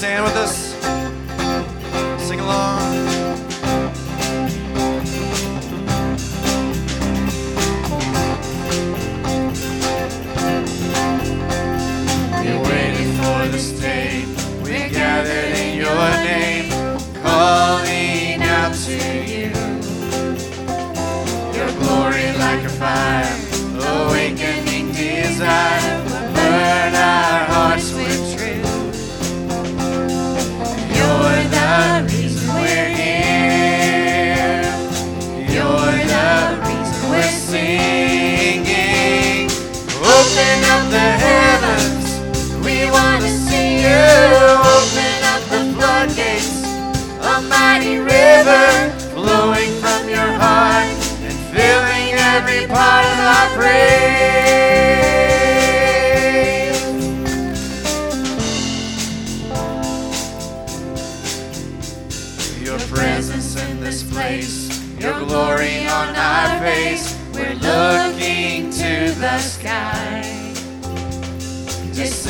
stand with us? Sing along.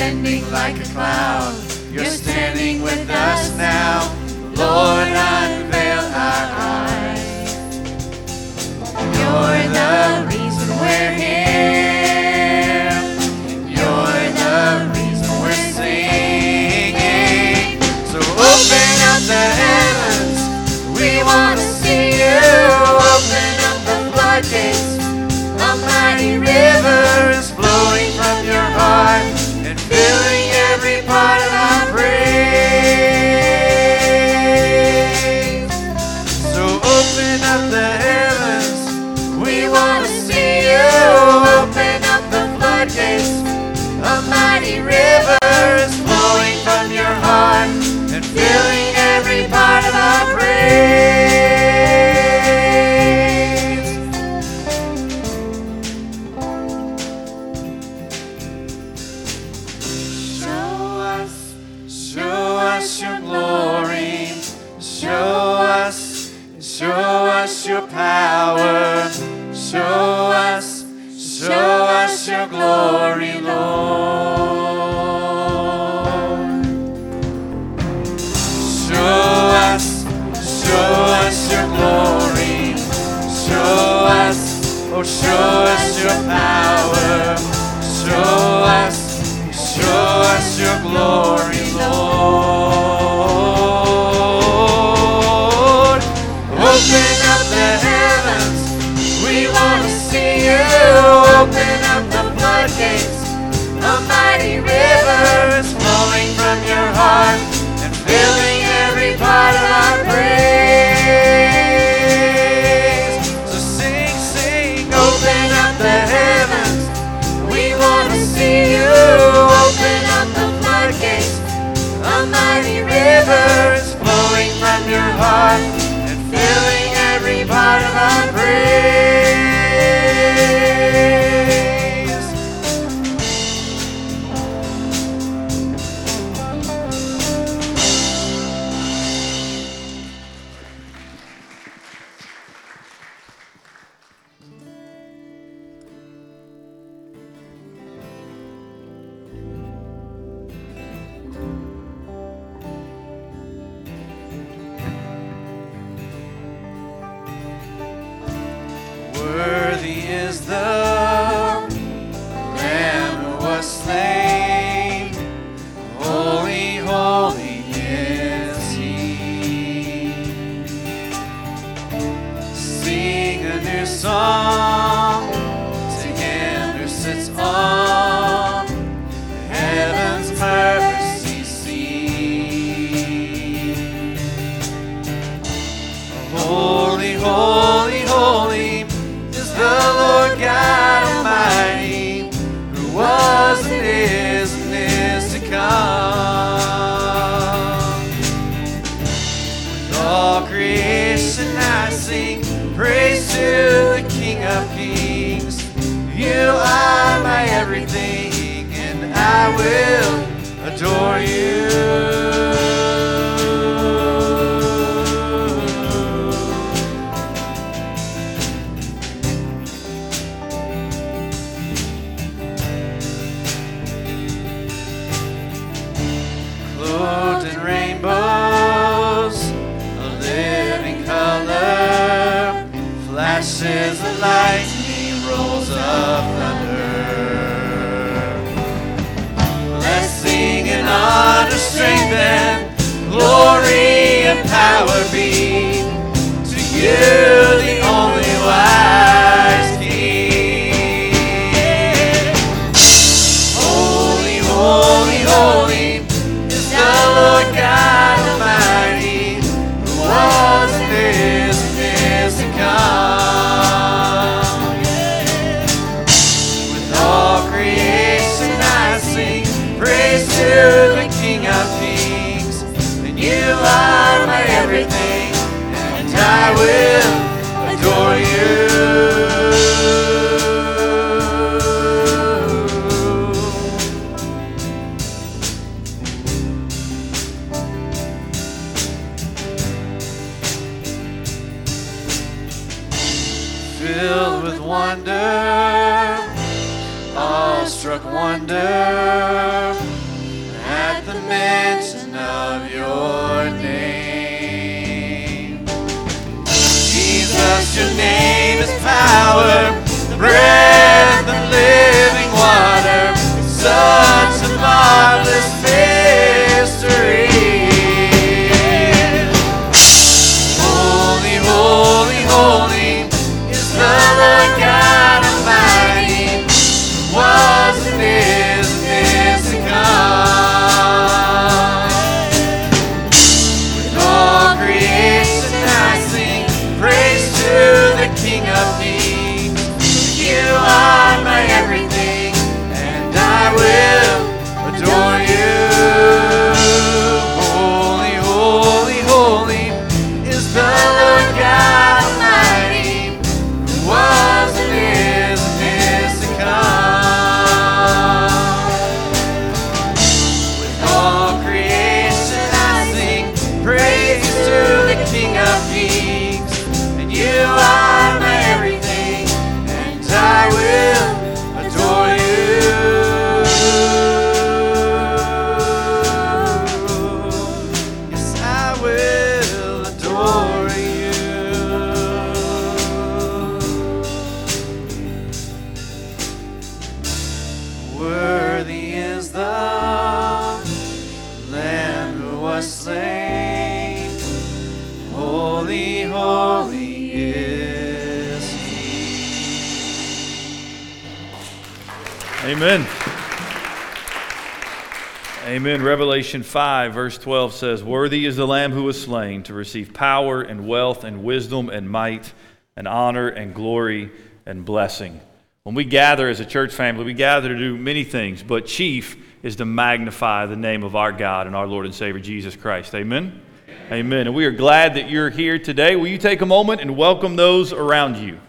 ascending like a cloud. You're standing with us now. Lord, unveil our eyes. You're the to the King of Kings. And you are my everything, and I will adore you. filled with wonder, awestruck wonder Amen. Amen. Revelation 5, verse 12 says, Worthy is the Lamb who was slain to receive power and wealth and wisdom and might and honor and glory and blessing. When we gather as a church family, we gather to do many things, but chief is to magnify the name of our God and our Lord and Savior Jesus Christ. Amen. Amen. And we are glad that you're here today. Will you take a moment and welcome those around you?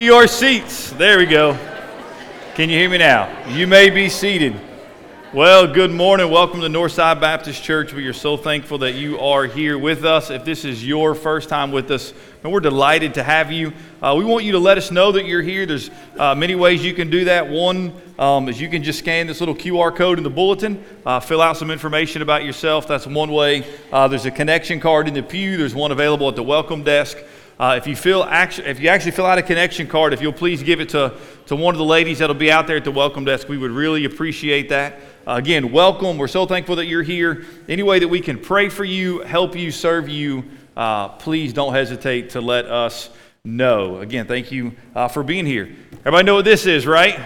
Your seats. There we go. Can you hear me now? You may be seated. Well, good morning. Welcome to Northside Baptist Church. We are so thankful that you are here with us. If this is your first time with us, and we're delighted to have you. Uh, we want you to let us know that you're here. There's uh, many ways you can do that. One um, is you can just scan this little QR code in the bulletin, uh, fill out some information about yourself. That's one way. Uh, there's a connection card in the pew. There's one available at the welcome desk. Uh, if you feel actually, if you actually fill out a connection card, if you'll please give it to, to one of the ladies that'll be out there at the welcome desk, we would really appreciate that. Uh, again, welcome. We're so thankful that you're here. Any way that we can pray for you, help you, serve you, uh, please don't hesitate to let us know. Again, thank you uh, for being here. Everybody know what this is, right?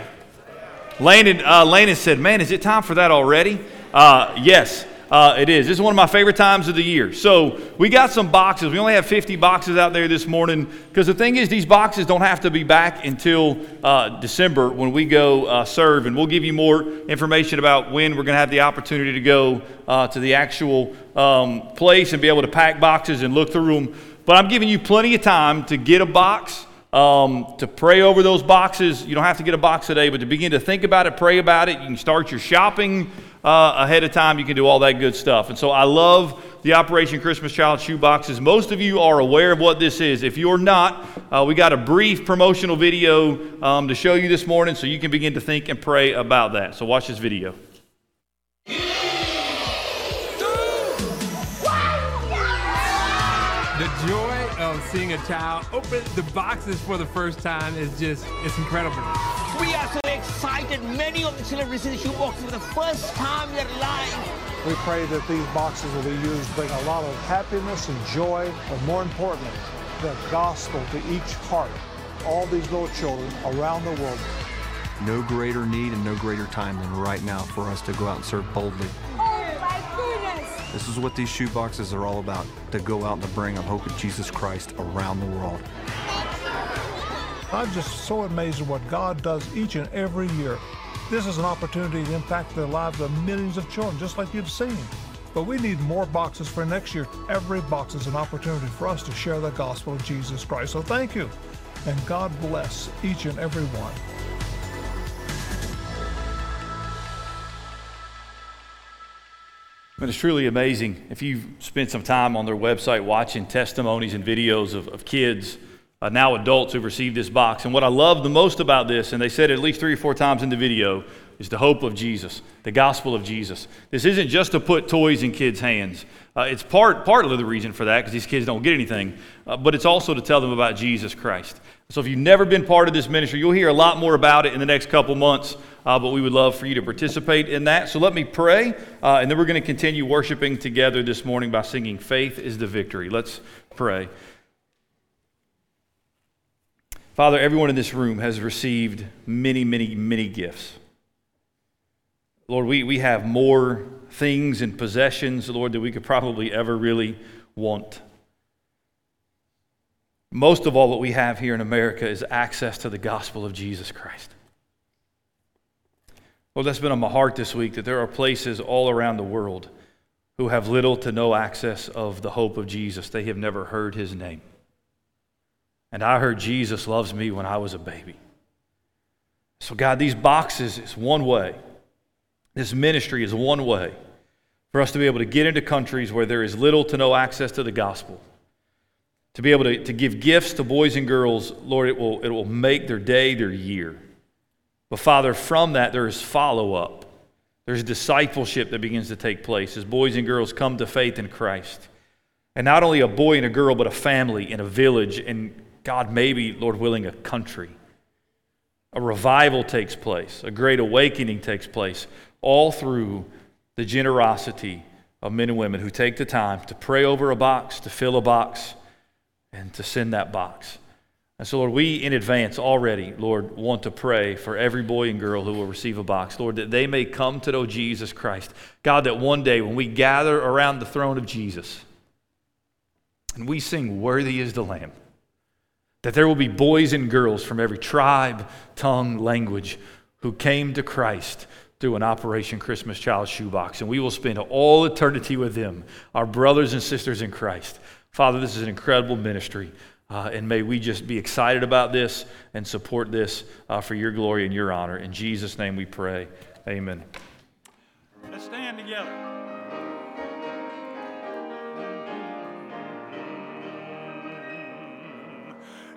Landon, uh, Landon said, "Man, is it time for that already?" Uh, yes. Uh, it is. This is one of my favorite times of the year. So we got some boxes. We only have 50 boxes out there this morning because the thing is, these boxes don't have to be back until uh, December when we go uh, serve, and we'll give you more information about when we're going to have the opportunity to go uh, to the actual um, place and be able to pack boxes and look through them. But I'm giving you plenty of time to get a box. Um, to pray over those boxes. You don't have to get a box today, but to begin to think about it, pray about it. You can start your shopping uh, ahead of time. You can do all that good stuff. And so I love the Operation Christmas Child shoe boxes. Most of you are aware of what this is. If you're not, uh, we got a brief promotional video um, to show you this morning so you can begin to think and pray about that. So watch this video. Seeing a child open the boxes for the first time is just, it's incredible. We are so excited. Many of the children receive the shoebox for the first time in their lives. We pray that these boxes will be used to bring a lot of happiness and joy, but more importantly, the gospel to each heart. All these little children around the world. No greater need and no greater time than right now for us to go out and serve boldly. Oh my goodness! This is what these shoe boxes are all about to go out and to bring a hope of Jesus Christ around the world. I'm just so amazed at what God does each and every year. This is an opportunity to impact the lives of millions of children, just like you've seen. But we need more boxes for next year. Every box is an opportunity for us to share the gospel of Jesus Christ. So thank you. And God bless each and every one. But it's truly amazing if you've spent some time on their website watching testimonies and videos of, of kids, uh, now adults who've received this box. And what I love the most about this, and they said at least three or four times in the video, is the hope of Jesus, the gospel of Jesus. This isn't just to put toys in kids' hands. Uh, it's part, part of the reason for that because these kids don't get anything, uh, but it's also to tell them about Jesus Christ. So if you've never been part of this ministry, you'll hear a lot more about it in the next couple months, uh, but we would love for you to participate in that. So let me pray, uh, and then we're going to continue worshiping together this morning by singing Faith is the Victory. Let's pray. Father, everyone in this room has received many, many, many gifts. Lord, we, we have more things and possessions, Lord, than we could probably ever really want. Most of all, what we have here in America is access to the gospel of Jesus Christ. Lord, that's been on my heart this week that there are places all around the world who have little to no access of the hope of Jesus. They have never heard his name. And I heard Jesus loves me when I was a baby. So, God, these boxes is one way. This ministry is one way for us to be able to get into countries where there is little to no access to the gospel. To be able to, to give gifts to boys and girls, Lord, it will, it will make their day, their year. But Father, from that, there is follow up. There's discipleship that begins to take place as boys and girls come to faith in Christ. And not only a boy and a girl, but a family and a village, and God, maybe, Lord willing, a country. A revival takes place, a great awakening takes place, all through the generosity of men and women who take the time to pray over a box, to fill a box, and to send that box. And so, Lord, we in advance already, Lord, want to pray for every boy and girl who will receive a box. Lord, that they may come to know Jesus Christ. God, that one day when we gather around the throne of Jesus and we sing, Worthy is the Lamb, that there will be boys and girls from every tribe, tongue, language who came to Christ through an Operation Christmas Child shoebox. And we will spend all eternity with them, our brothers and sisters in Christ. Father, this is an incredible ministry. Uh, and may we just be excited about this and support this uh, for your glory and your honor. In Jesus' name we pray. Amen. Let's stand together.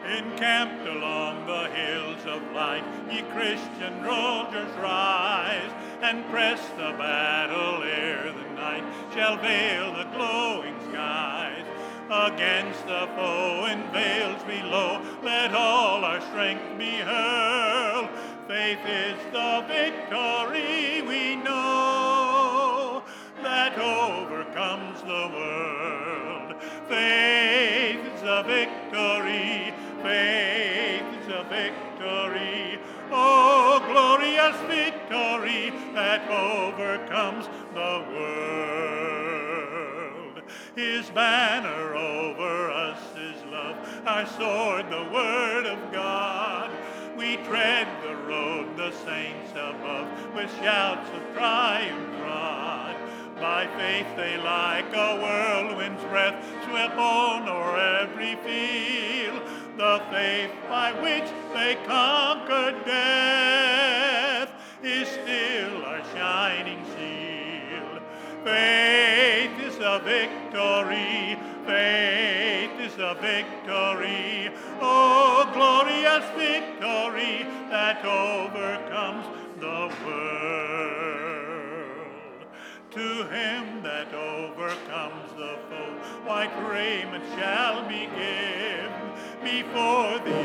Encamped along the hills of light, ye Christian soldiers rise, and press the battle ere the night shall veil the glowing skies. Against the foe in vales below, let all our strength be hurled. Faith is the victory we know that overcomes the world. Faith is the victory, faith is the victory. Oh, glorious victory that overcomes the world. His banner over us is love, our sword, the word of God. We tread the road, the saints above, with shouts of triumph trod. By faith they like a whirlwind's breath swept on o'er every field. The faith by which they conquered death is still our shining shield. Faith is a victory, faith is a victory. Oh, glorious victory that overcomes the world. To him that overcomes the foe, white raiment shall be given. Before the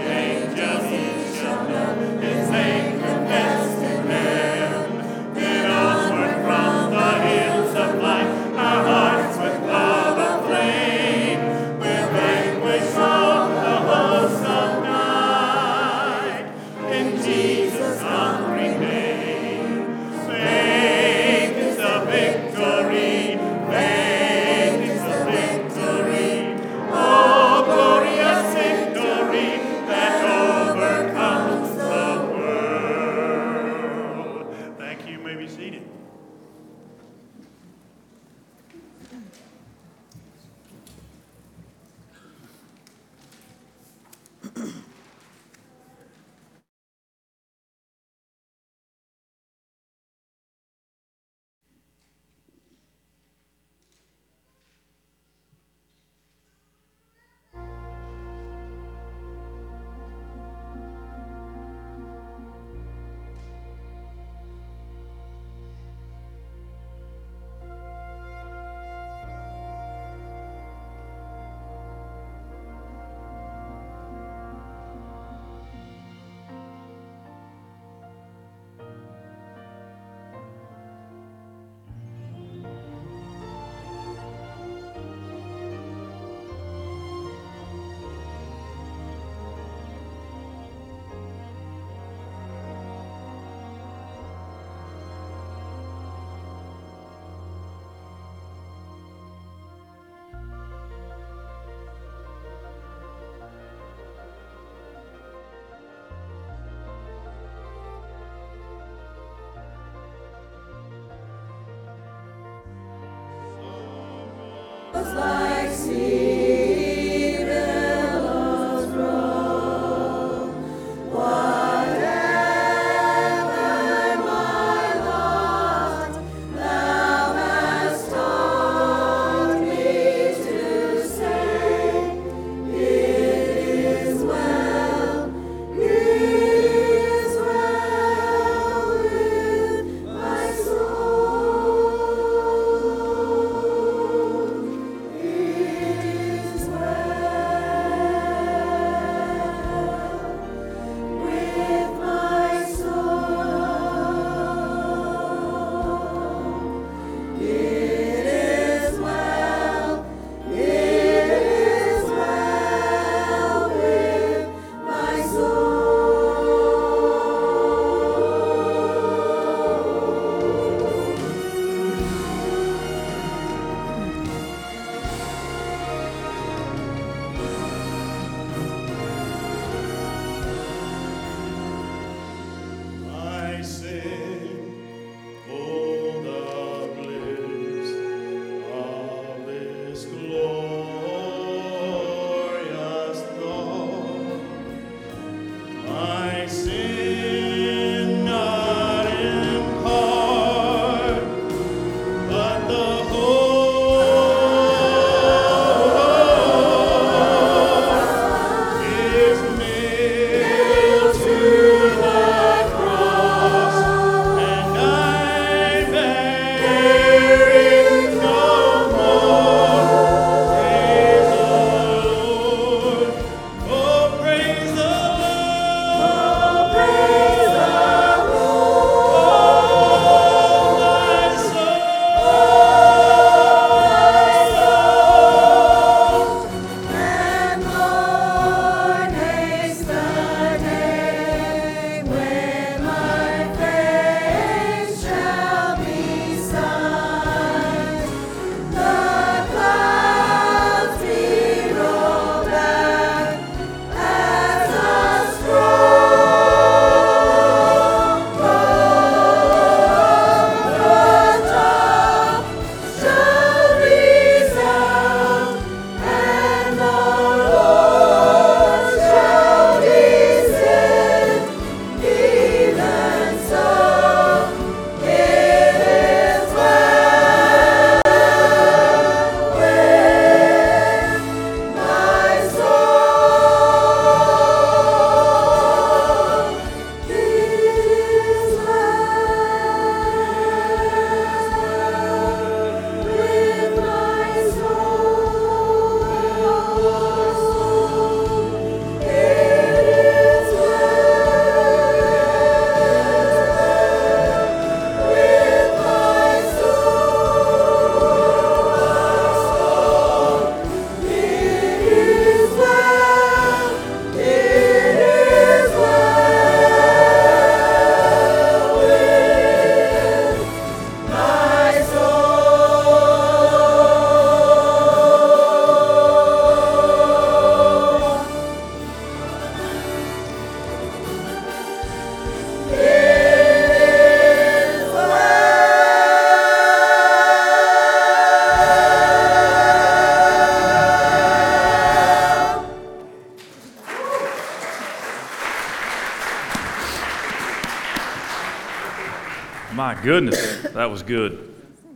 goodness, that was good.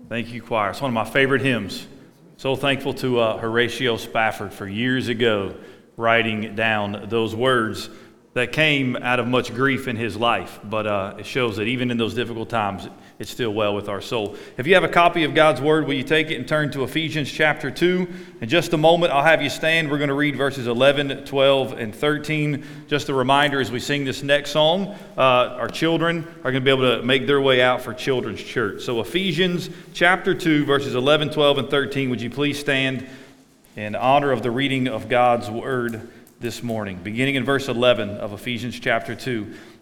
Thank you, choir. It's one of my favorite hymns. So thankful to uh, Horatio Spafford for years ago writing down those words that came out of much grief in his life. But uh, it shows that even in those difficult times, it's still well with our soul. If you have a copy of God's Word, will you take it and turn to Ephesians chapter 2? In just a moment, I'll have you stand. We're going to read verses 11, 12, and 13. Just a reminder as we sing this next song, uh, our children are going to be able to make their way out for Children's Church. So, Ephesians chapter 2, verses 11, 12, and 13. Would you please stand in honor of the reading of God's Word this morning, beginning in verse 11 of Ephesians chapter 2.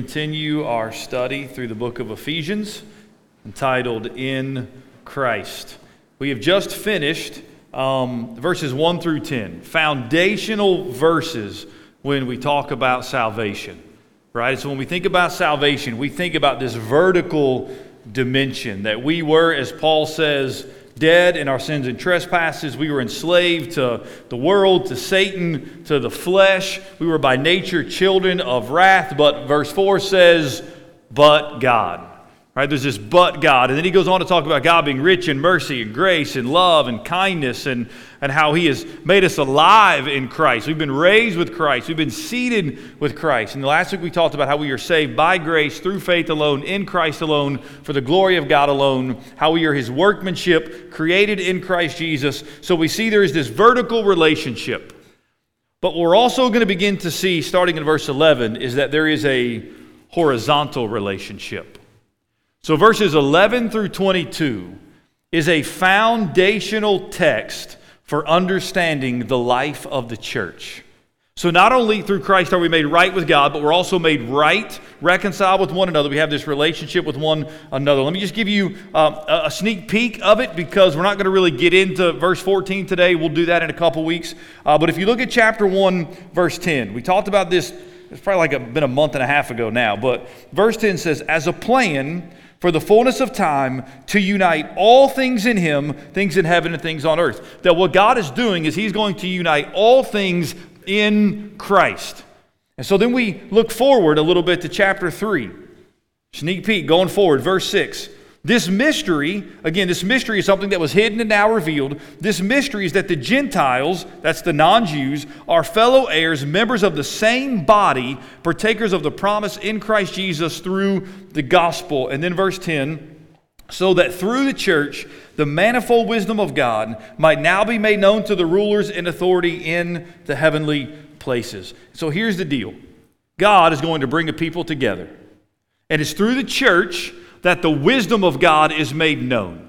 Continue our study through the book of Ephesians entitled In Christ. We have just finished um, verses 1 through 10, foundational verses when we talk about salvation, right? So when we think about salvation, we think about this vertical dimension that we were, as Paul says, dead in our sins and trespasses. We were enslaved to the world, to Satan, to the flesh. We were by nature children of wrath. But verse 4 says, but God. Right? There's this but God. And then he goes on to talk about God being rich in mercy and grace and love and kindness and, and how he has made us alive in Christ. We've been raised with Christ. We've been seated with Christ. And last week we talked about how we are saved by grace through faith alone, in Christ alone, for the glory of God alone, how we are his workmanship, created in Christ Jesus. So we see there is this vertical relationship. But we're also going to begin to see, starting in verse 11, is that there is a horizontal relationship. So, verses 11 through 22 is a foundational text for understanding the life of the church. So, not only through Christ are we made right with God, but we're also made right, reconciled with one another. We have this relationship with one another. Let me just give you uh, a sneak peek of it because we're not going to really get into verse 14 today. We'll do that in a couple weeks. Uh, but if you look at chapter 1, verse 10, we talked about this, it's probably like a, been a month and a half ago now, but verse 10 says, As a plan for the fullness of time to unite all things in him, things in heaven and things on earth. That what God is doing is he's going to unite all things in Christ. And so then we look forward a little bit to chapter 3. Sneak peek going forward, verse 6. This mystery, again, this mystery is something that was hidden and now revealed. This mystery is that the Gentiles, that's the non Jews, are fellow heirs, members of the same body, partakers of the promise in Christ Jesus through the gospel. And then verse 10 so that through the church the manifold wisdom of God might now be made known to the rulers and authority in the heavenly places. So here's the deal God is going to bring a people together, and it's through the church that the wisdom of God is made known.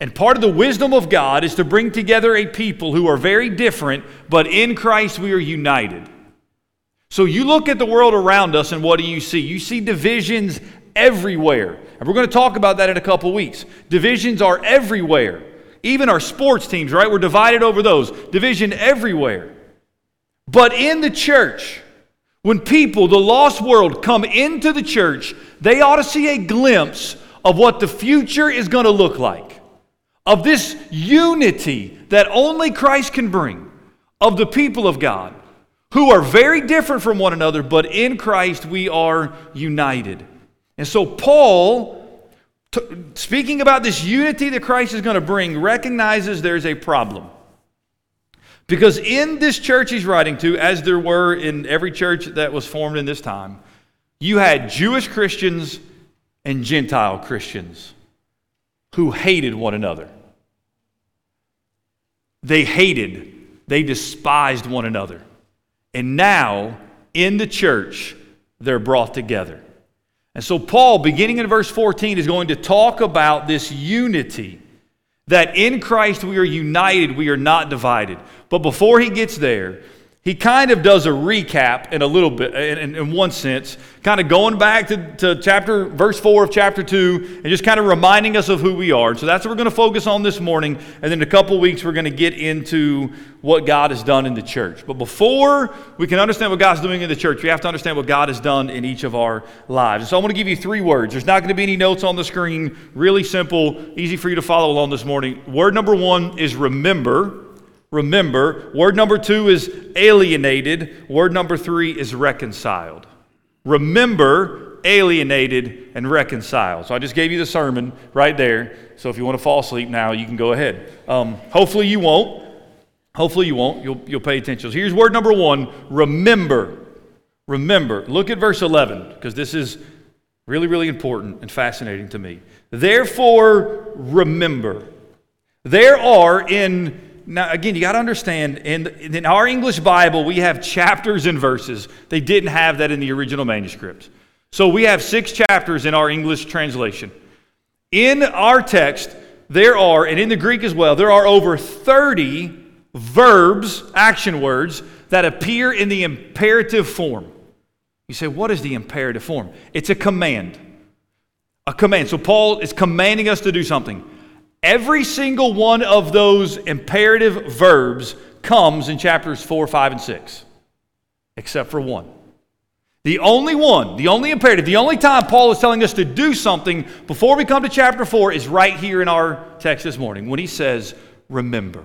And part of the wisdom of God is to bring together a people who are very different, but in Christ we are united. So you look at the world around us, and what do you see? You see divisions everywhere. And we're going to talk about that in a couple weeks. Divisions are everywhere. Even our sports teams, right? We're divided over those. Division everywhere. But in the church, when people, the lost world, come into the church, they ought to see a glimpse of what the future is going to look like. Of this unity that only Christ can bring, of the people of God, who are very different from one another, but in Christ we are united. And so, Paul, t- speaking about this unity that Christ is going to bring, recognizes there's a problem. Because in this church he's writing to, as there were in every church that was formed in this time, you had Jewish Christians and Gentile Christians who hated one another. They hated, they despised one another. And now, in the church, they're brought together. And so, Paul, beginning in verse 14, is going to talk about this unity that in Christ we are united, we are not divided. But before he gets there, he kind of does a recap in a little bit, in, in, one sense, kind of going back to, to chapter, verse 4 of chapter 2, and just kind of reminding us of who we are. So that's what we're going to focus on this morning. And then in a couple weeks, we're going to get into what God has done in the church. But before we can understand what God's doing in the church, we have to understand what God has done in each of our lives. So I want to give you three words. There's not going to be any notes on the screen. Really simple, easy for you to follow along this morning. Word number one is remember remember. Word number two is alienated. Word number three is reconciled. Remember, alienated, and reconciled. So I just gave you the sermon right there. So if you want to fall asleep now, you can go ahead. Um, hopefully you won't. Hopefully you won't. You'll, you'll pay attention. So here's word number one remember. Remember. Look at verse 11, because this is really, really important and fascinating to me. Therefore, remember. There are in now again you got to understand in, in our english bible we have chapters and verses. They didn't have that in the original manuscript. So we have six chapters in our english translation. In our text there are and in the greek as well there are over 30 verbs action words that appear in the imperative form. You say what is the imperative form? It's a command. A command. So paul is commanding us to do something Every single one of those imperative verbs comes in chapters 4, 5, and 6, except for one. The only one, the only imperative, the only time Paul is telling us to do something before we come to chapter 4 is right here in our text this morning when he says, Remember.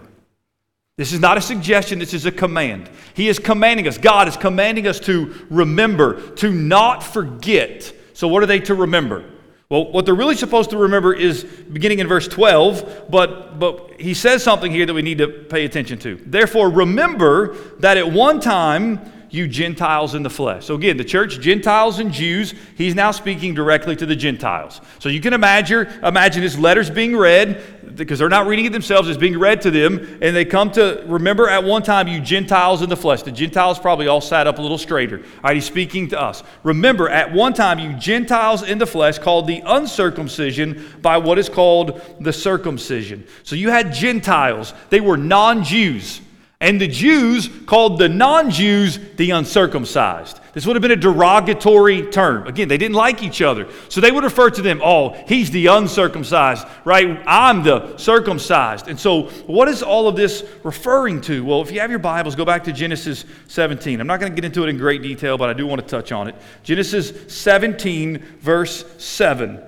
This is not a suggestion, this is a command. He is commanding us, God is commanding us to remember, to not forget. So, what are they to remember? Well, what they're really supposed to remember is beginning in verse 12, but, but he says something here that we need to pay attention to. Therefore, remember that at one time you Gentiles in the flesh. So again, the church, Gentiles and Jews, he's now speaking directly to the Gentiles. So you can imagine, imagine his letters being read, because they're not reading it themselves, it's being read to them, and they come to remember at one time you Gentiles in the flesh. The Gentiles probably all sat up a little straighter. All right, he's speaking to us. Remember, at one time you Gentiles in the flesh, called the uncircumcision by what is called the circumcision. So you had Gentiles, they were non Jews. And the Jews called the non Jews the uncircumcised. This would have been a derogatory term. Again, they didn't like each other. So they would refer to them, oh, he's the uncircumcised, right? I'm the circumcised. And so, what is all of this referring to? Well, if you have your Bibles, go back to Genesis 17. I'm not going to get into it in great detail, but I do want to touch on it. Genesis 17, verse 7.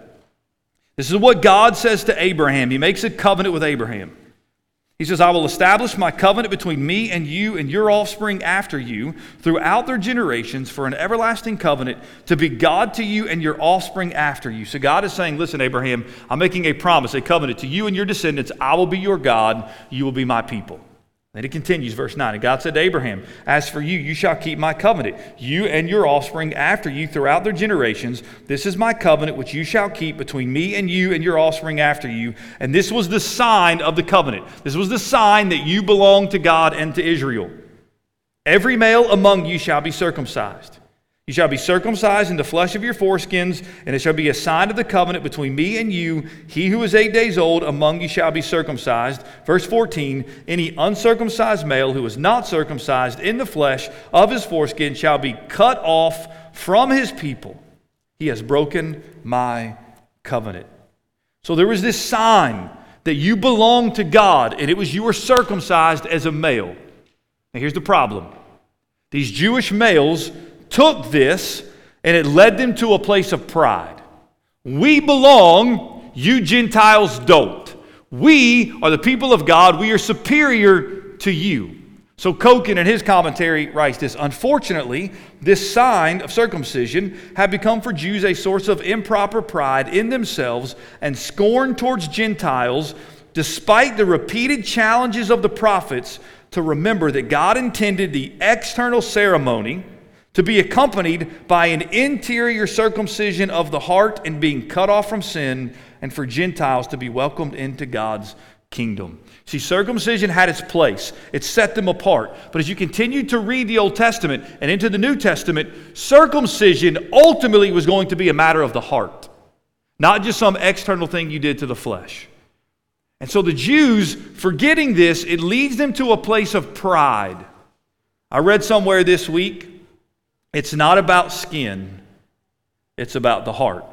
This is what God says to Abraham. He makes a covenant with Abraham. He says, I will establish my covenant between me and you and your offspring after you throughout their generations for an everlasting covenant to be God to you and your offspring after you. So God is saying, Listen, Abraham, I'm making a promise, a covenant to you and your descendants. I will be your God, you will be my people. Then it continues, verse 9. And God said to Abraham, As for you, you shall keep my covenant, you and your offspring after you throughout their generations. This is my covenant which you shall keep between me and you and your offspring after you. And this was the sign of the covenant. This was the sign that you belong to God and to Israel. Every male among you shall be circumcised. You shall be circumcised in the flesh of your foreskins, and it shall be a sign of the covenant between me and you. He who is eight days old among you shall be circumcised. Verse 14 Any uncircumcised male who is not circumcised in the flesh of his foreskin shall be cut off from his people. He has broken my covenant. So there was this sign that you belong to God, and it was you were circumcised as a male. Now here's the problem these Jewish males took this and it led them to a place of pride. We belong, you Gentiles don't. We are the people of God, we are superior to you. So Cohick in his commentary writes this Unfortunately, this sign of circumcision had become for Jews a source of improper pride in themselves and scorn towards Gentiles, despite the repeated challenges of the prophets to remember that God intended the external ceremony to be accompanied by an interior circumcision of the heart and being cut off from sin, and for Gentiles to be welcomed into God's kingdom. See, circumcision had its place, it set them apart. But as you continue to read the Old Testament and into the New Testament, circumcision ultimately was going to be a matter of the heart, not just some external thing you did to the flesh. And so the Jews, forgetting this, it leads them to a place of pride. I read somewhere this week it's not about skin, it's about the heart.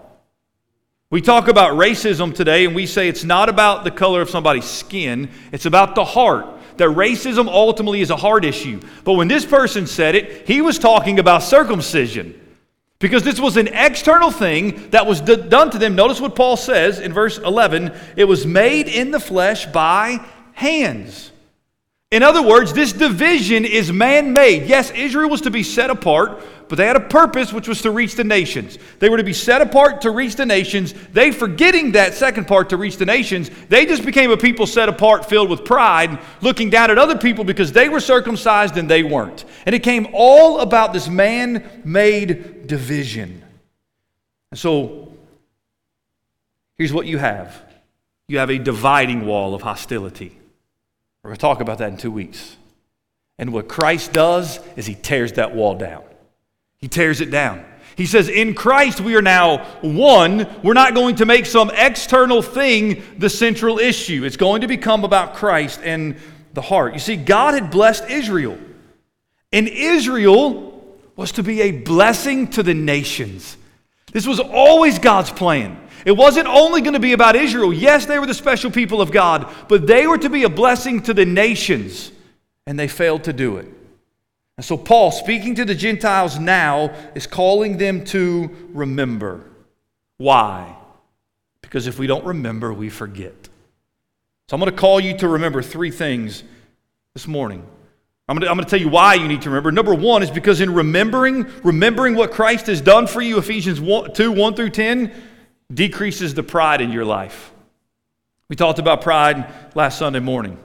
We talk about racism today and we say it's not about the color of somebody's skin, it's about the heart. That racism ultimately is a heart issue. But when this person said it, he was talking about circumcision. Because this was an external thing that was d- done to them. Notice what Paul says in verse 11 it was made in the flesh by hands. In other words, this division is man made. Yes, Israel was to be set apart, but they had a purpose, which was to reach the nations. They were to be set apart to reach the nations. They, forgetting that second part to reach the nations, they just became a people set apart, filled with pride, looking down at other people because they were circumcised and they weren't. And it came all about this man made division. And so, here's what you have you have a dividing wall of hostility. We're going to talk about that in two weeks. And what Christ does is he tears that wall down. He tears it down. He says, In Christ we are now one. We're not going to make some external thing the central issue. It's going to become about Christ and the heart. You see, God had blessed Israel, and Israel was to be a blessing to the nations. This was always God's plan. It wasn't only going to be about Israel. Yes, they were the special people of God, but they were to be a blessing to the nations, and they failed to do it. And so, Paul, speaking to the Gentiles now, is calling them to remember. Why? Because if we don't remember, we forget. So, I'm going to call you to remember three things this morning. I'm going, to, I'm going to tell you why you need to remember. Number one is because in remembering, remembering what Christ has done for you, Ephesians 1, 2 1 through 10, decreases the pride in your life. We talked about pride last Sunday morning.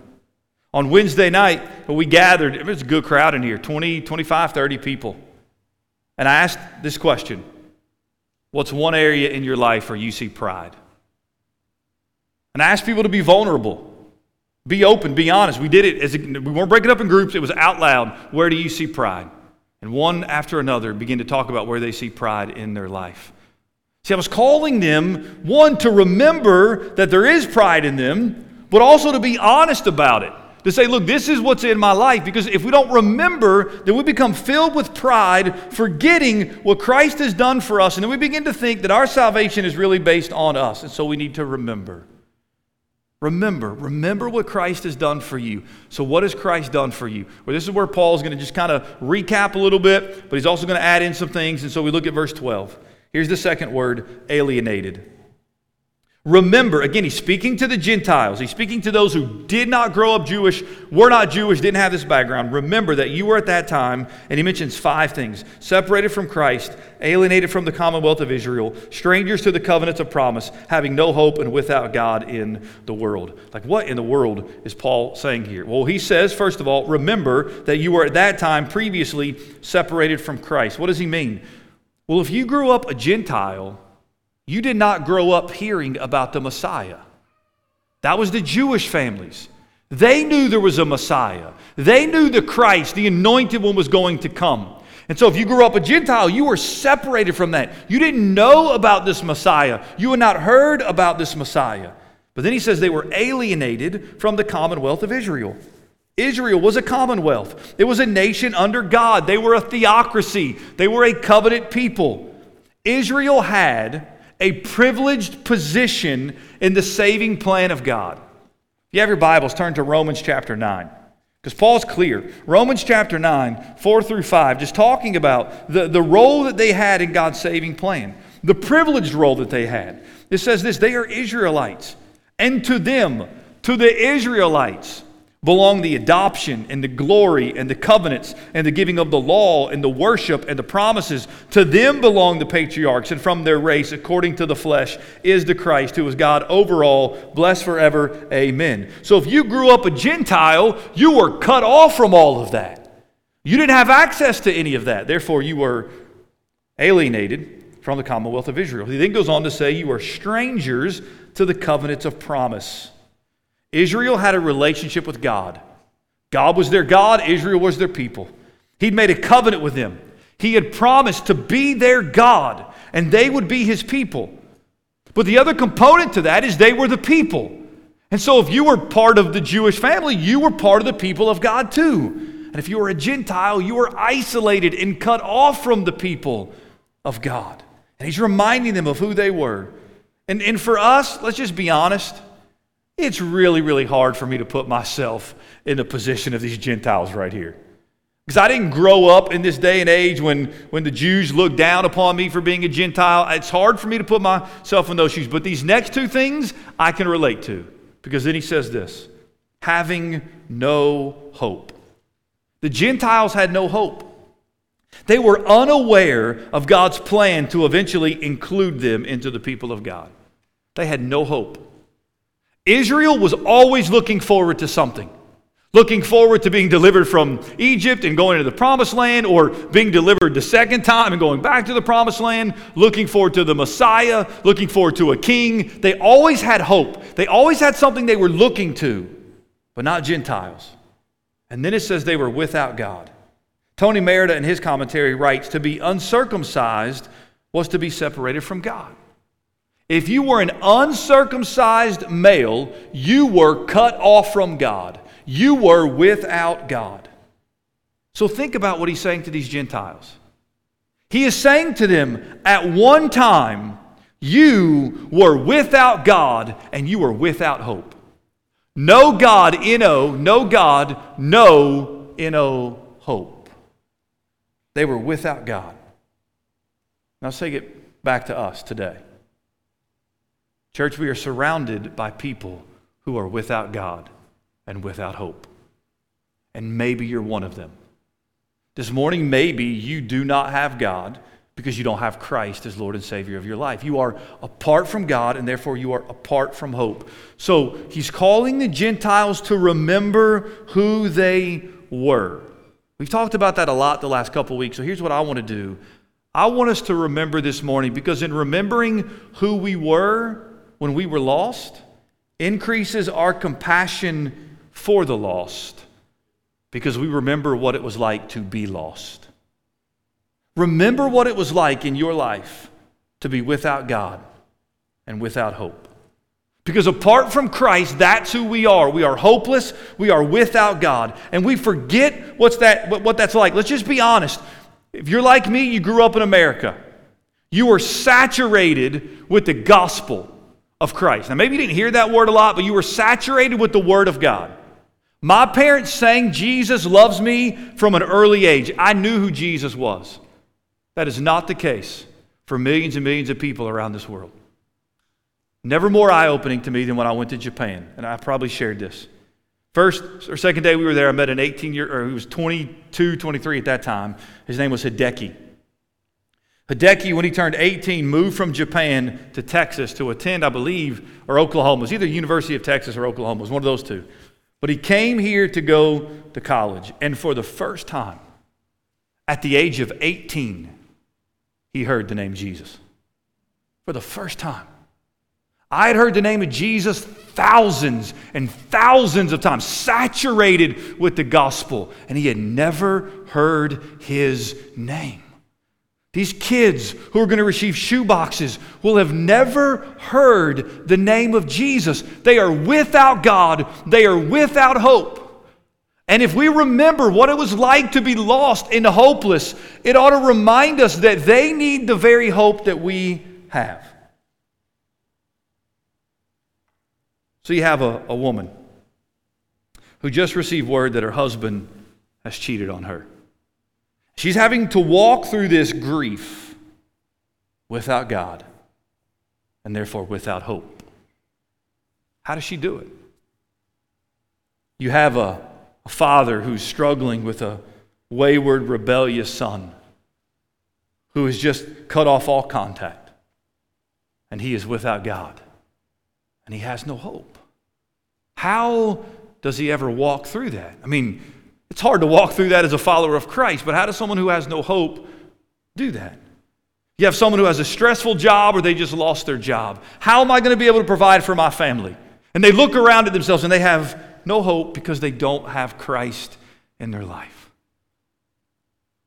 On Wednesday night, we gathered, it was a good crowd in here 20, 25, 30 people. And I asked this question What's one area in your life where you see pride? And I asked people to be vulnerable, be open, be honest. We did it as a, we weren't breaking up in groups, it was out loud. Where do you see pride? And one after another began to talk about where they see pride in their life. See, I was calling them, one, to remember that there is pride in them, but also to be honest about it. To say, look, this is what's in my life. Because if we don't remember, then we become filled with pride, forgetting what Christ has done for us. And then we begin to think that our salvation is really based on us. And so we need to remember. Remember, remember what Christ has done for you. So, what has Christ done for you? Well, this is where Paul is going to just kind of recap a little bit, but he's also going to add in some things. And so we look at verse 12. Here's the second word alienated. Remember, again, he's speaking to the Gentiles. He's speaking to those who did not grow up Jewish, were not Jewish, didn't have this background. Remember that you were at that time, and he mentions five things separated from Christ, alienated from the commonwealth of Israel, strangers to the covenants of promise, having no hope, and without God in the world. Like, what in the world is Paul saying here? Well, he says, first of all, remember that you were at that time previously separated from Christ. What does he mean? Well, if you grew up a Gentile, you did not grow up hearing about the Messiah. That was the Jewish families. They knew there was a Messiah. They knew the Christ, the anointed one, was going to come. And so, if you grew up a Gentile, you were separated from that. You didn't know about this Messiah. You had not heard about this Messiah. But then he says they were alienated from the commonwealth of Israel. Israel was a commonwealth, it was a nation under God. They were a theocracy, they were a covenant people. Israel had a privileged position in the saving plan of God. If you have your Bibles, turn to Romans chapter 9. Because Paul's clear. Romans chapter 9, 4 through 5, just talking about the, the role that they had in God's saving plan, the privileged role that they had. It says this they are Israelites, and to them, to the Israelites, belong the adoption and the glory and the covenants and the giving of the law and the worship and the promises. To them belong the patriarchs, and from their race, according to the flesh, is the Christ, who is God over all, blessed forever. Amen. So if you grew up a Gentile, you were cut off from all of that. You didn't have access to any of that. Therefore, you were alienated from the commonwealth of Israel. He then goes on to say, You are strangers to the covenants of promise. Israel had a relationship with God. God was their God, Israel was their people. He'd made a covenant with them. He had promised to be their God, and they would be his people. But the other component to that is they were the people. And so if you were part of the Jewish family, you were part of the people of God too. And if you were a Gentile, you were isolated and cut off from the people of God. And he's reminding them of who they were. And, and for us, let's just be honest. It's really, really hard for me to put myself in the position of these Gentiles right here. Because I didn't grow up in this day and age when, when the Jews looked down upon me for being a Gentile. It's hard for me to put myself in those shoes. But these next two things I can relate to. Because then he says this having no hope. The Gentiles had no hope. They were unaware of God's plan to eventually include them into the people of God. They had no hope. Israel was always looking forward to something. Looking forward to being delivered from Egypt and going into the promised land, or being delivered the second time and going back to the promised land, looking forward to the Messiah, looking forward to a king. They always had hope. They always had something they were looking to, but not Gentiles. And then it says they were without God. Tony Merida in his commentary writes to be uncircumcised was to be separated from God. If you were an uncircumcised male, you were cut off from God. You were without God. So think about what he's saying to these Gentiles. He is saying to them, at one time, you were without God and you were without hope. No God, N-O, no God, no N-O, hope. They were without God. Now, take it back to us today. Church, we are surrounded by people who are without God and without hope. And maybe you're one of them. This morning, maybe you do not have God because you don't have Christ as Lord and Savior of your life. You are apart from God, and therefore you are apart from hope. So he's calling the Gentiles to remember who they were. We've talked about that a lot the last couple weeks. So here's what I want to do I want us to remember this morning because in remembering who we were, when we were lost increases our compassion for the lost because we remember what it was like to be lost. Remember what it was like in your life to be without God and without hope. Because apart from Christ, that's who we are. We are hopeless. We are without God. And we forget what's that, what that's like. Let's just be honest. If you're like me, you grew up in America. You were saturated with the gospel of Christ. Now, maybe you didn't hear that word a lot, but you were saturated with the Word of God. My parents sang Jesus loves me from an early age. I knew who Jesus was. That is not the case for millions and millions of people around this world. never more eye opening to me than when I went to Japan. And I probably shared this. First or second day we were there, I met an 18 year, or he was 22, 23 at that time. His name was Hideki. Hideki, when he turned 18, moved from Japan to Texas to attend, I believe, or Oklahoma. It was either University of Texas or Oklahoma. It was one of those two. But he came here to go to college. And for the first time, at the age of 18, he heard the name Jesus. For the first time. I had heard the name of Jesus thousands and thousands of times, saturated with the gospel, and he had never heard his name. These kids who are going to receive shoe boxes will have never heard the name of Jesus. They are without God, they are without hope. And if we remember what it was like to be lost and hopeless, it ought to remind us that they need the very hope that we have. So you have a, a woman who just received word that her husband has cheated on her. She's having to walk through this grief without God and therefore without hope. How does she do it? You have a, a father who's struggling with a wayward, rebellious son who has just cut off all contact and he is without God and he has no hope. How does he ever walk through that? I mean, it's hard to walk through that as a follower of Christ, but how does someone who has no hope do that? You have someone who has a stressful job or they just lost their job. How am I going to be able to provide for my family? And they look around at themselves and they have no hope because they don't have Christ in their life.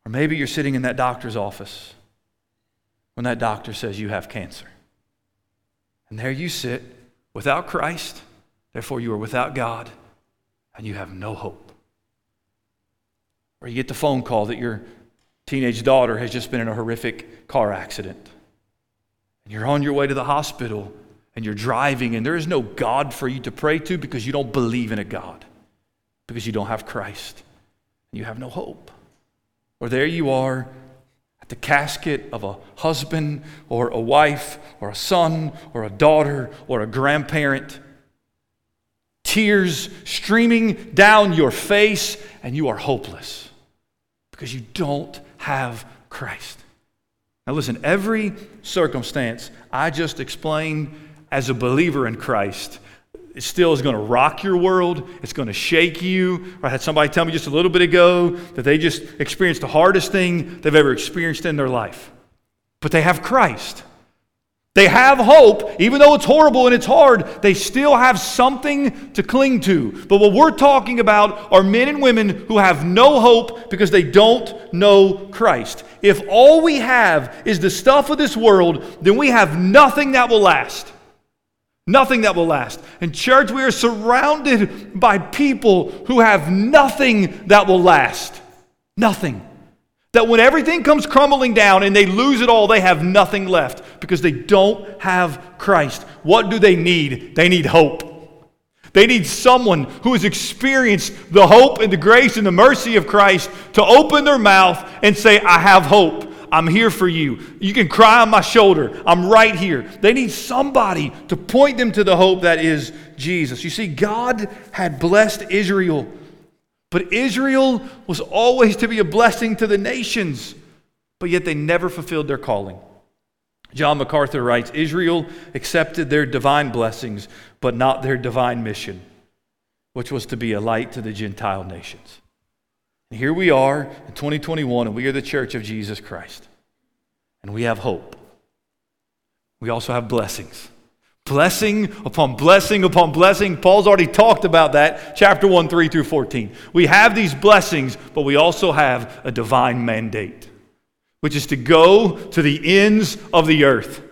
Or maybe you're sitting in that doctor's office when that doctor says you have cancer. And there you sit without Christ, therefore you are without God, and you have no hope. Or you get the phone call that your teenage daughter has just been in a horrific car accident. And you're on your way to the hospital and you're driving, and there is no God for you to pray to because you don't believe in a God, because you don't have Christ. And you have no hope. Or there you are at the casket of a husband or a wife or a son or a daughter or a grandparent. Tears streaming down your face, and you are hopeless because you don't have Christ. Now, listen, every circumstance I just explained as a believer in Christ it still is going to rock your world. It's going to shake you. I had somebody tell me just a little bit ago that they just experienced the hardest thing they've ever experienced in their life. But they have Christ. They have hope, even though it's horrible and it's hard, they still have something to cling to. But what we're talking about are men and women who have no hope because they don't know Christ. If all we have is the stuff of this world, then we have nothing that will last. Nothing that will last. In church, we are surrounded by people who have nothing that will last. Nothing. That when everything comes crumbling down and they lose it all, they have nothing left because they don't have Christ. What do they need? They need hope. They need someone who has experienced the hope and the grace and the mercy of Christ to open their mouth and say, I have hope. I'm here for you. You can cry on my shoulder. I'm right here. They need somebody to point them to the hope that is Jesus. You see, God had blessed Israel, but Israel was always to be a blessing to the nations, but yet they never fulfilled their calling. John MacArthur writes Israel accepted their divine blessings, but not their divine mission, which was to be a light to the Gentile nations. And here we are in 2021, and we are the church of Jesus Christ. And we have hope. We also have blessings. Blessing upon blessing upon blessing. Paul's already talked about that, chapter 1, 3 through 14. We have these blessings, but we also have a divine mandate, which is to go to the ends of the earth.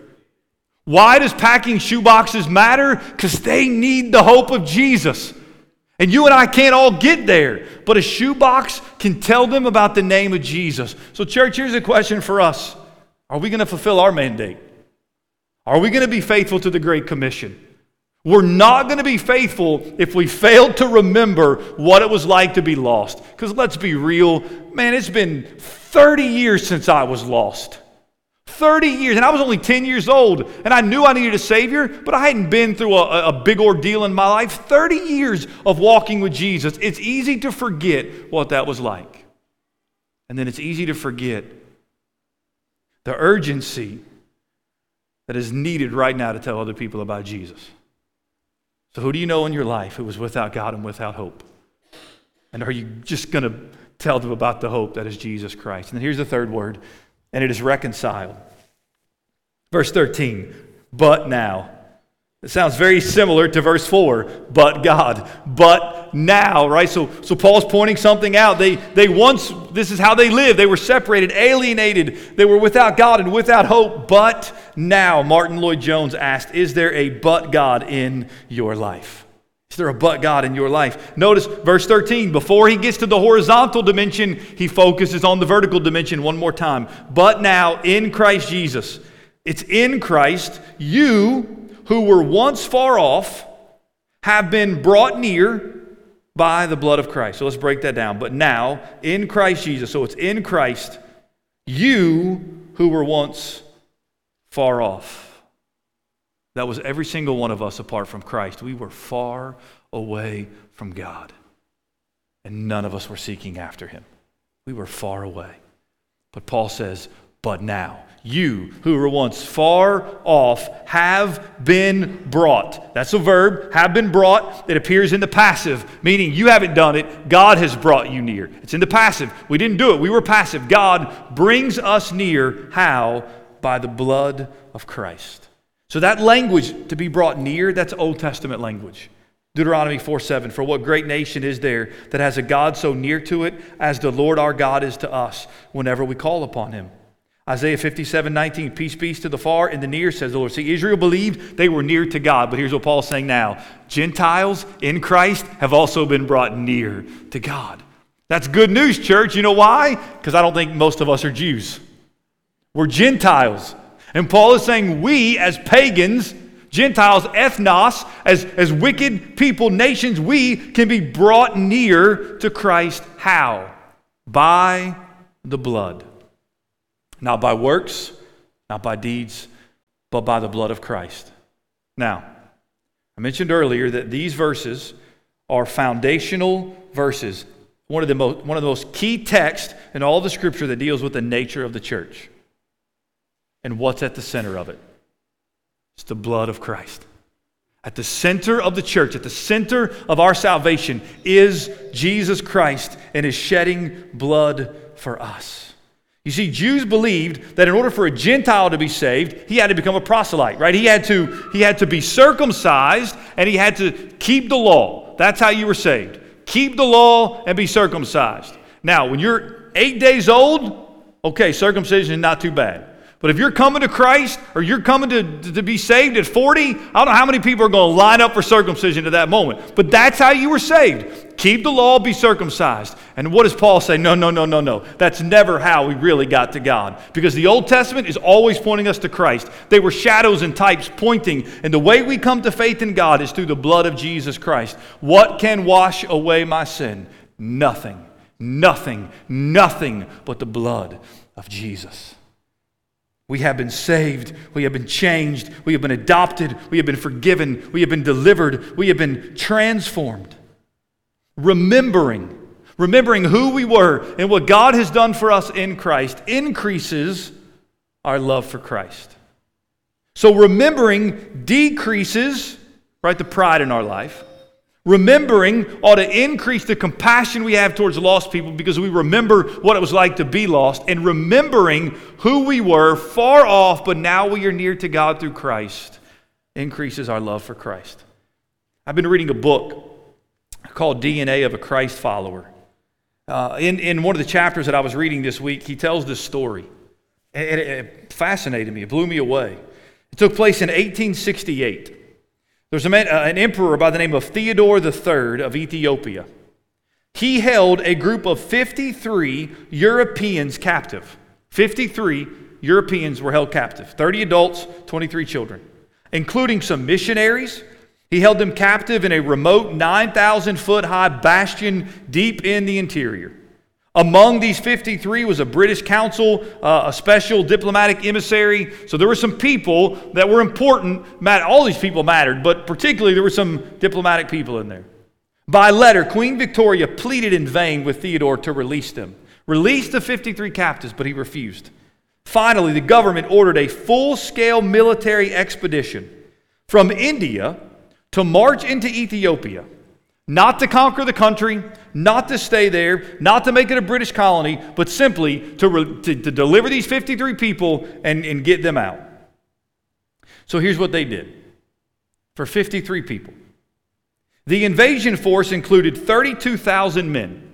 Why does packing shoeboxes matter? Because they need the hope of Jesus. And you and I can't all get there, but a shoebox can tell them about the name of Jesus. So, church, here's a question for us Are we going to fulfill our mandate? Are we going to be faithful to the Great Commission? We're not going to be faithful if we fail to remember what it was like to be lost. Because let's be real, man, it's been 30 years since I was lost. 30 years, and I was only 10 years old, and I knew I needed a Savior, but I hadn't been through a, a big ordeal in my life. 30 years of walking with Jesus. It's easy to forget what that was like. And then it's easy to forget the urgency that is needed right now to tell other people about Jesus. So, who do you know in your life who was without God and without hope? And are you just going to tell them about the hope that is Jesus Christ? And here's the third word, and it is reconciled. Verse 13, but now. It sounds very similar to verse 4, but God, but now, right? So, so Paul's pointing something out. They, they once, this is how they lived. They were separated, alienated. They were without God and without hope. But now, Martyn Lloyd-Jones asked, Is there a but God in your life? Is there a but God in your life? Notice verse 13. Before he gets to the horizontal dimension, he focuses on the vertical dimension one more time. But now, in Christ Jesus, it's in Christ, you who were once far off have been brought near by the blood of Christ. So let's break that down. But now, in Christ Jesus, so it's in Christ, you who were once far off. That was every single one of us apart from Christ. We were far away from God, and none of us were seeking after Him. We were far away. But Paul says, but now. You who were once far off have been brought. That's a verb, have been brought. It appears in the passive, meaning you haven't done it. God has brought you near. It's in the passive. We didn't do it, we were passive. God brings us near. How? By the blood of Christ. So that language to be brought near, that's Old Testament language. Deuteronomy 4 7, for what great nation is there that has a God so near to it as the Lord our God is to us whenever we call upon him? Isaiah 57 19, peace, peace to the far and the near, says the Lord. See, Israel believed they were near to God, but here's what Paul's saying now Gentiles in Christ have also been brought near to God. That's good news, church. You know why? Because I don't think most of us are Jews. We're Gentiles. And Paul is saying we, as pagans, Gentiles, ethnos, as, as wicked people, nations, we can be brought near to Christ. How? By the blood. Not by works, not by deeds, but by the blood of Christ. Now, I mentioned earlier that these verses are foundational verses. One of the most, one of the most key texts in all the scripture that deals with the nature of the church. And what's at the center of it? It's the blood of Christ. At the center of the church, at the center of our salvation, is Jesus Christ and his shedding blood for us. You see, Jews believed that in order for a Gentile to be saved, he had to become a proselyte, right? He had to, he had to be circumcised and he had to keep the law. That's how you were saved. Keep the law and be circumcised. Now, when you're eight days old, okay, circumcision is not too bad. But if you're coming to Christ or you're coming to, to be saved at 40, I don't know how many people are going to line up for circumcision at that moment. But that's how you were saved. Keep the law, be circumcised. And what does Paul say? No, no, no, no, no. That's never how we really got to God. Because the Old Testament is always pointing us to Christ. They were shadows and types pointing. And the way we come to faith in God is through the blood of Jesus Christ. What can wash away my sin? Nothing. Nothing. Nothing but the blood of Jesus. We have been saved. We have been changed. We have been adopted. We have been forgiven. We have been delivered. We have been transformed. Remembering, remembering who we were and what God has done for us in Christ increases our love for Christ. So remembering decreases, right, the pride in our life. Remembering ought to increase the compassion we have towards lost people because we remember what it was like to be lost. And remembering who we were far off, but now we are near to God through Christ, increases our love for Christ. I've been reading a book called DNA of a Christ Follower. Uh, in, in one of the chapters that I was reading this week, he tells this story. And it, it fascinated me, it blew me away. It took place in 1868. There's a man, uh, an emperor by the name of Theodore III of Ethiopia. He held a group of 53 Europeans captive. 53 Europeans were held captive 30 adults, 23 children, including some missionaries. He held them captive in a remote 9,000 foot high bastion deep in the interior. Among these 53 was a British consul, uh, a special diplomatic emissary. So there were some people that were important. All these people mattered, but particularly there were some diplomatic people in there. By letter, Queen Victoria pleaded in vain with Theodore to release them. Release the 53 captives, but he refused. Finally, the government ordered a full scale military expedition from India to march into Ethiopia, not to conquer the country, not to stay there, not to make it a British colony, but simply to, re- to, to deliver these 53 people and, and get them out. So here's what they did for 53 people. The invasion force included 32,000 men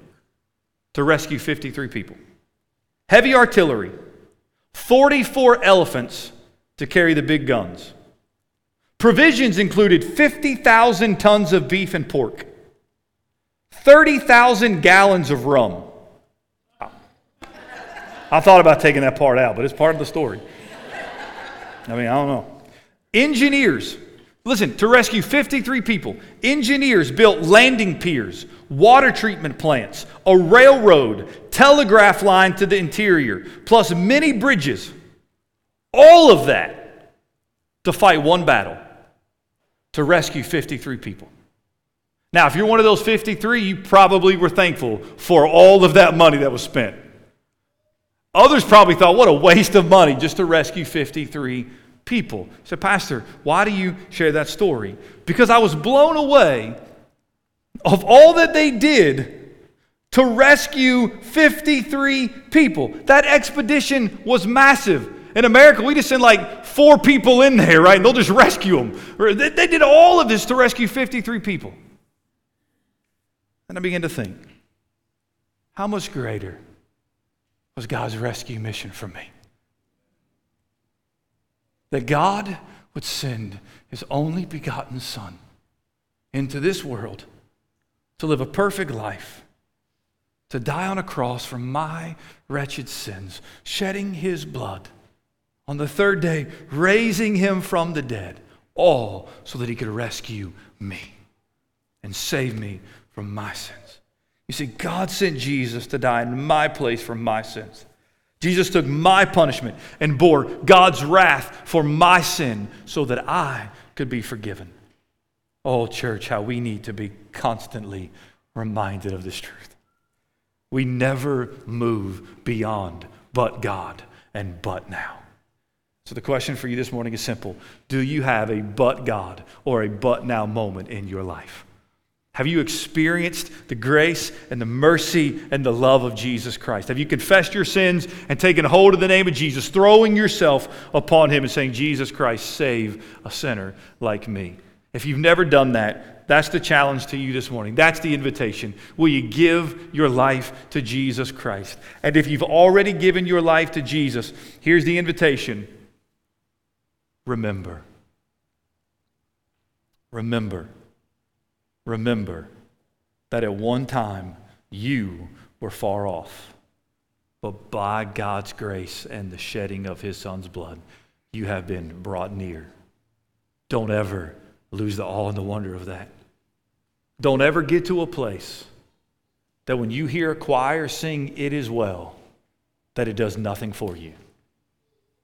to rescue 53 people, heavy artillery, 44 elephants to carry the big guns. Provisions included 50,000 tons of beef and pork, 30,000 gallons of rum. I thought about taking that part out, but it's part of the story. I mean, I don't know. Engineers, listen, to rescue 53 people, engineers built landing piers, water treatment plants, a railroad, telegraph line to the interior, plus many bridges. All of that to fight one battle to rescue 53 people. Now, if you're one of those 53, you probably were thankful for all of that money that was spent. Others probably thought, what a waste of money just to rescue 53 people. So, Pastor, why do you share that story? Because I was blown away of all that they did to rescue 53 people. That expedition was massive. In America, we just send like four people in there, right? And they'll just rescue them. They, they did all of this to rescue 53 people. And I began to think, how much greater was God's rescue mission for me? That God would send his only begotten Son into this world to live a perfect life, to die on a cross for my wretched sins, shedding his blood on the third day, raising him from the dead, all so that he could rescue me and save me from my sins. You see, God sent Jesus to die in my place for my sins. Jesus took my punishment and bore God's wrath for my sin so that I could be forgiven. Oh, church, how we need to be constantly reminded of this truth. We never move beyond but God and but now. So the question for you this morning is simple Do you have a but God or a but now moment in your life? Have you experienced the grace and the mercy and the love of Jesus Christ? Have you confessed your sins and taken hold of the name of Jesus, throwing yourself upon Him and saying, Jesus Christ, save a sinner like me? If you've never done that, that's the challenge to you this morning. That's the invitation. Will you give your life to Jesus Christ? And if you've already given your life to Jesus, here's the invitation remember. Remember remember that at one time you were far off, but by God's grace and the shedding of his son's blood, you have been brought near. Don't ever lose the awe and the wonder of that. Don't ever get to a place that when you hear a choir sing, It is well, that it does nothing for you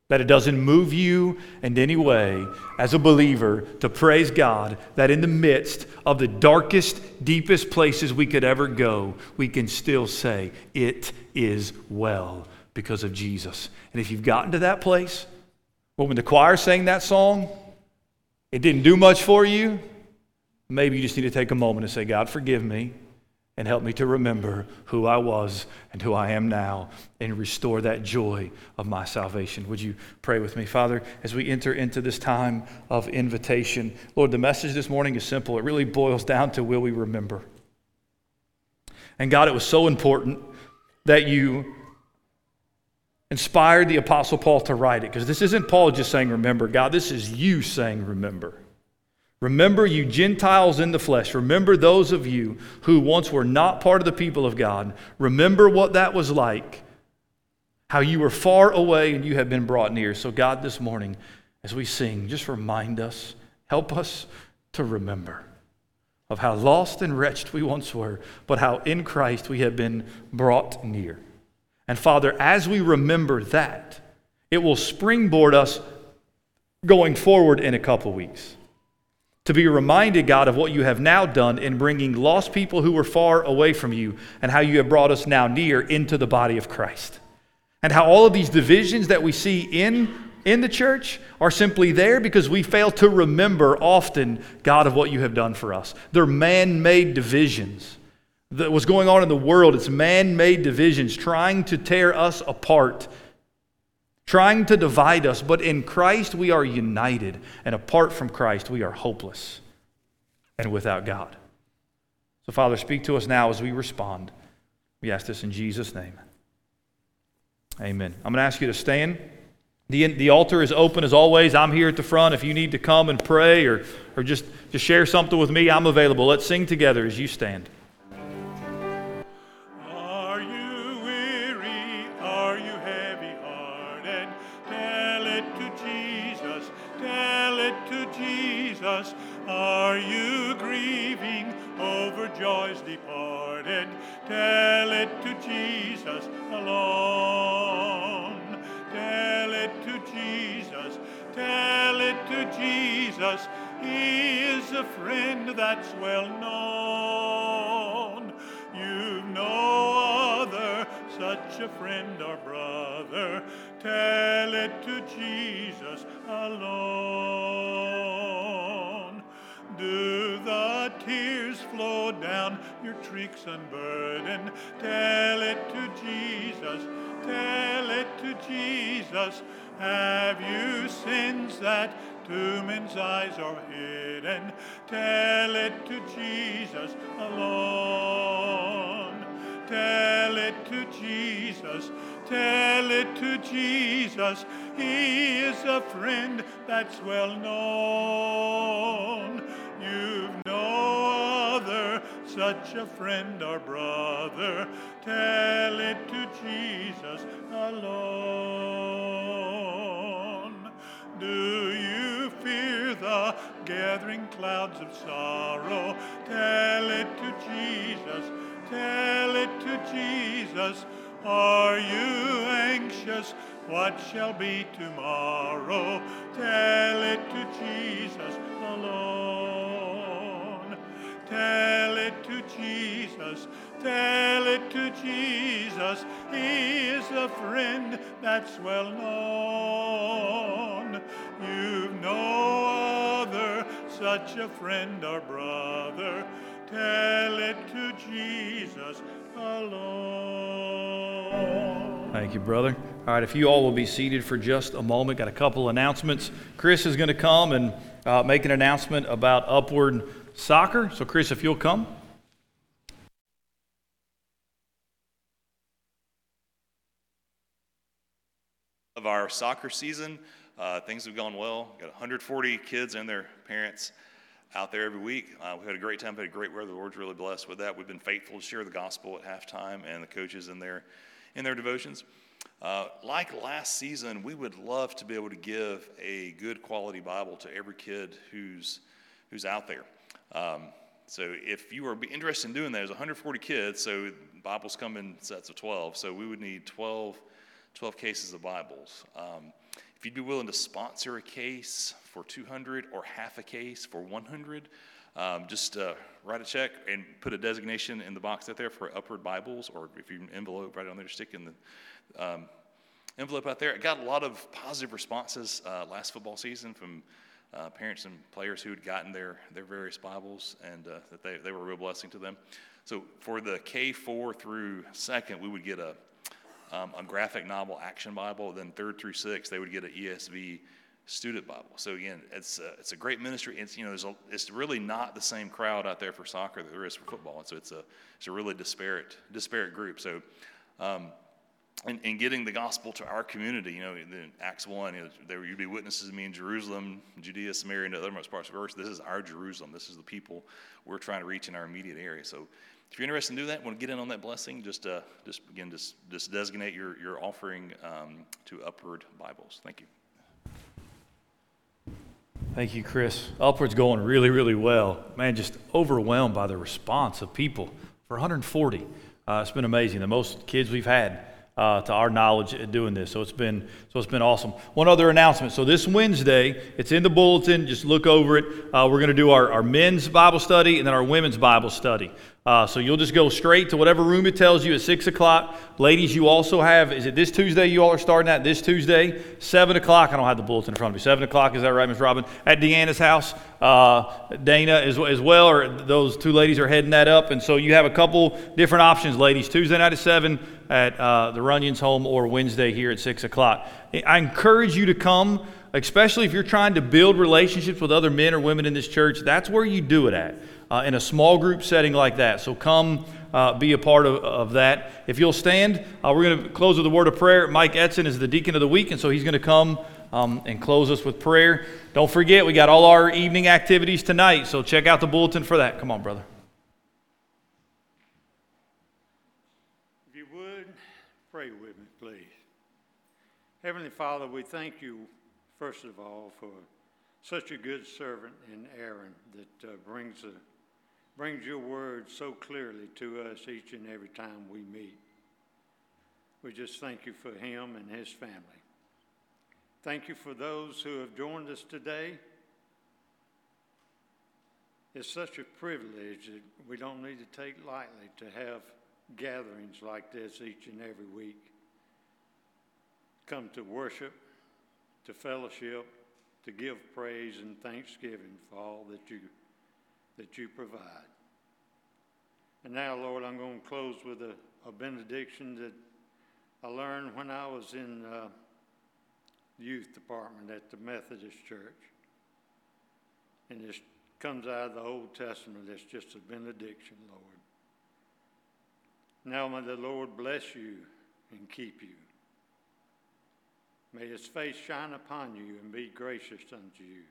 that it doesn't move you in any way as a believer to praise God that in the midst of the darkest, deepest places we could ever go, we can still say, It is well because of Jesus. And if you've gotten to that place, well, when the choir sang that song, it didn't do much for you, maybe you just need to take a moment and say, God, forgive me and help me to remember who I was and who I am now and restore that joy of my salvation. Would you pray with me, Father, as we enter into this time of invitation? Lord, the message this morning is simple. It really boils down to will we remember? And God, it was so important that you inspired the Apostle Paul to write it because this isn't Paul just saying remember, God, this is you saying remember. Remember, you Gentiles in the flesh. Remember those of you who once were not part of the people of God. Remember what that was like, how you were far away and you have been brought near. So, God, this morning, as we sing, just remind us, help us to remember. of how lost and wretched we once were, but how in Christ we have been brought near. And Father, as we remember that, it will springboard us going forward in a couple weeks. To be reminded, God, of what you have now done in bringing lost people who were far away from you and how you have brought us now near into the body of Christ. And how all of these divisions that we see in, in the church are simply there because we fail to remember often, God, of what you have done for us. They're man made divisions. That what's going on in the world, it's man made divisions trying to tear us apart trying to divide us, but in Christ we are united, and apart from Christ we are hopeless and without God. So, Father, speak to us now as we respond. We ask this in Jesus' name. Amen. I'm going to ask you to stand. The, the altar is open as always. I'm here at the front. If you need to come and pray or, or just, just share something with me, I'm available. Let's sing together as you stand. Are you grieving over joys departed? Tell it to Jesus alone. Tell it to Jesus. Tell it to Jesus. He is a friend that's well known. You've no other such a friend or brother. Tell it to Jesus alone. Do the tears flow down your cheeks unburdened? Tell it to Jesus. Tell it to Jesus. Have you sins that to men's eyes are hidden? Tell it to Jesus alone. Tell it to Jesus. Tell it to Jesus. He is a friend that's well known. You've no other such a friend or brother. Tell it to Jesus alone. Do you fear the gathering clouds of sorrow? Tell it to Jesus. Tell it to Jesus. Are you anxious? What shall be tomorrow? Tell it to Jesus alone. Tell it to Jesus. Tell it to Jesus. He is a friend that's well known. You've no other such a friend or brother. Tell it to Jesus alone. Thank you, brother. All right, if you all will be seated for just a moment, got a couple announcements. Chris is going to come and uh, make an announcement about Upward Soccer. So, Chris, if you'll come. of our soccer season. Uh, things have gone well. Got 140 kids and their parents out there every week. Uh, we had a great time. Had a great weather. The Lord's really blessed with that. We've been faithful to share the gospel at halftime and the coaches in their in their devotions. Uh, like last season, we would love to be able to give a good quality Bible to every kid who's who's out there. Um, so if you are interested in doing that, there's 140 kids, so Bibles come in sets of 12. So we would need 12, 12 cases of Bibles. Um, if you'd be willing to sponsor a case for 200 or half a case for 100, um, just uh, write a check and put a designation in the box out there for Upward Bibles, or if you envelope right on there, stick in the um, envelope out there. I got a lot of positive responses uh, last football season from uh, parents and players who had gotten their, their various Bibles and uh, that they, they were a real blessing to them. So for the K4 through second, we would get a, um, a graphic novel action Bible. Then third through sixth, they would get an ESV student Bible. So again, it's a, it's a great ministry. It's you know, a, it's really not the same crowd out there for soccer that there is for football. And so it's a it's a really disparate disparate group. So. Um, and, and, getting the gospel to our community, you know, in Acts 1, you know, there you'd be witnesses of me in Jerusalem, Judea, Samaria, and the othermost parts of earth. This is our Jerusalem. This is the people we're trying to reach in our immediate area. So if you're interested in doing that, want to get in on that blessing, just, uh, just again, just, just designate your, your offering um, to Upward Bibles. Thank you. Thank you, Chris. Upward's going really, really well. Man, just overwhelmed by the response of people for 140. Uh, it's been amazing. The most kids we've had uh, to our knowledge at doing this. So it's been so it's been awesome. One other announcement. So this Wednesday, it's in the bulletin. Just look over it. Uh, we're going to do our, our men's Bible study and then our women's Bible study. Uh, so you'll just go straight to whatever room it tells you at six o'clock. Ladies, you also have. Is it this Tuesday? You all are starting at this Tuesday, seven o'clock. I don't have the bulletin in front of me. Seven o'clock. Is that right, Miss Robin? At Deanna's house. Uh, Dana as, as well, or those two ladies are heading that up. And so you have a couple different options, ladies. Tuesday night at seven at uh, the Runyon's home, or Wednesday here at six o'clock. I encourage you to come especially if you're trying to build relationships with other men or women in this church, that's where you do it at, uh, in a small group setting like that. So come uh, be a part of, of that. If you'll stand, uh, we're going to close with a word of prayer. Mike Edson is the deacon of the week, and so he's going to come um, and close us with prayer. Don't forget, we got all our evening activities tonight, so check out the bulletin for that. Come on, brother. If you would, pray with me, please. Heavenly Father, we thank you, first of all, for such a good servant in Aaron that uh, brings, a, brings your word so clearly to us each and every time we meet. We just thank you for him and his family. Thank you for those who have joined us today. It's such a privilege that we don't need to take lightly to have gatherings like this each and every week. Come to worship, to fellowship, to give praise and thanksgiving for all that you that you provide. And now, Lord, I'm going to close with a, a benediction that I learned when I was in uh, youth department at the Methodist Church. And this comes out of the Old Testament. It's just a benediction, Lord. Now may the Lord bless you and keep you. May his face shine upon you and be gracious unto you.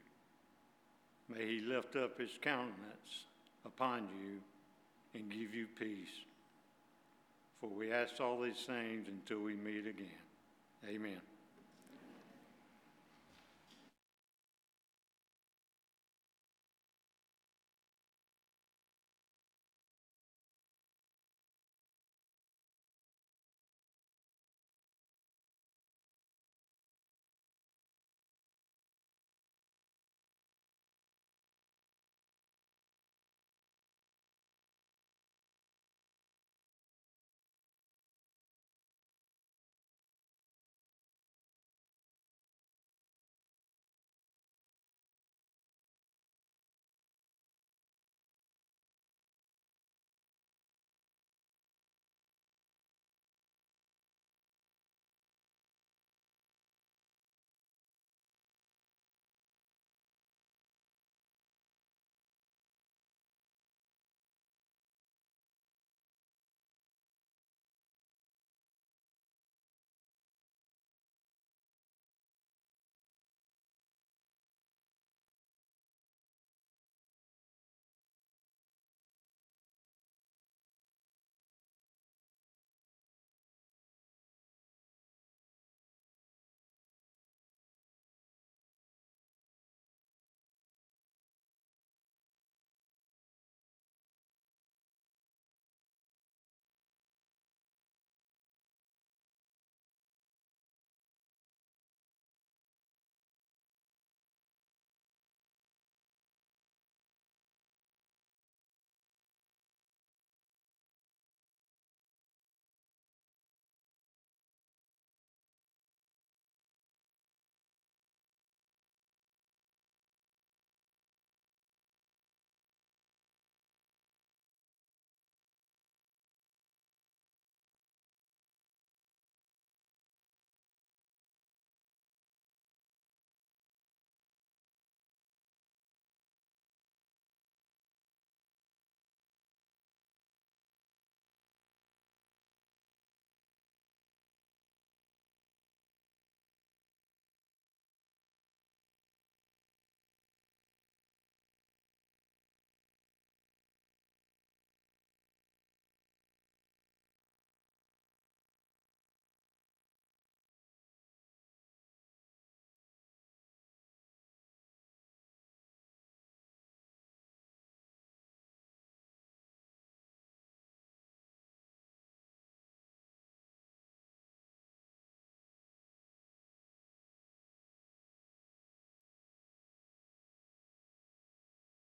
May he lift up his countenance upon you and give you peace. For we ask all these things until we meet again. Amen.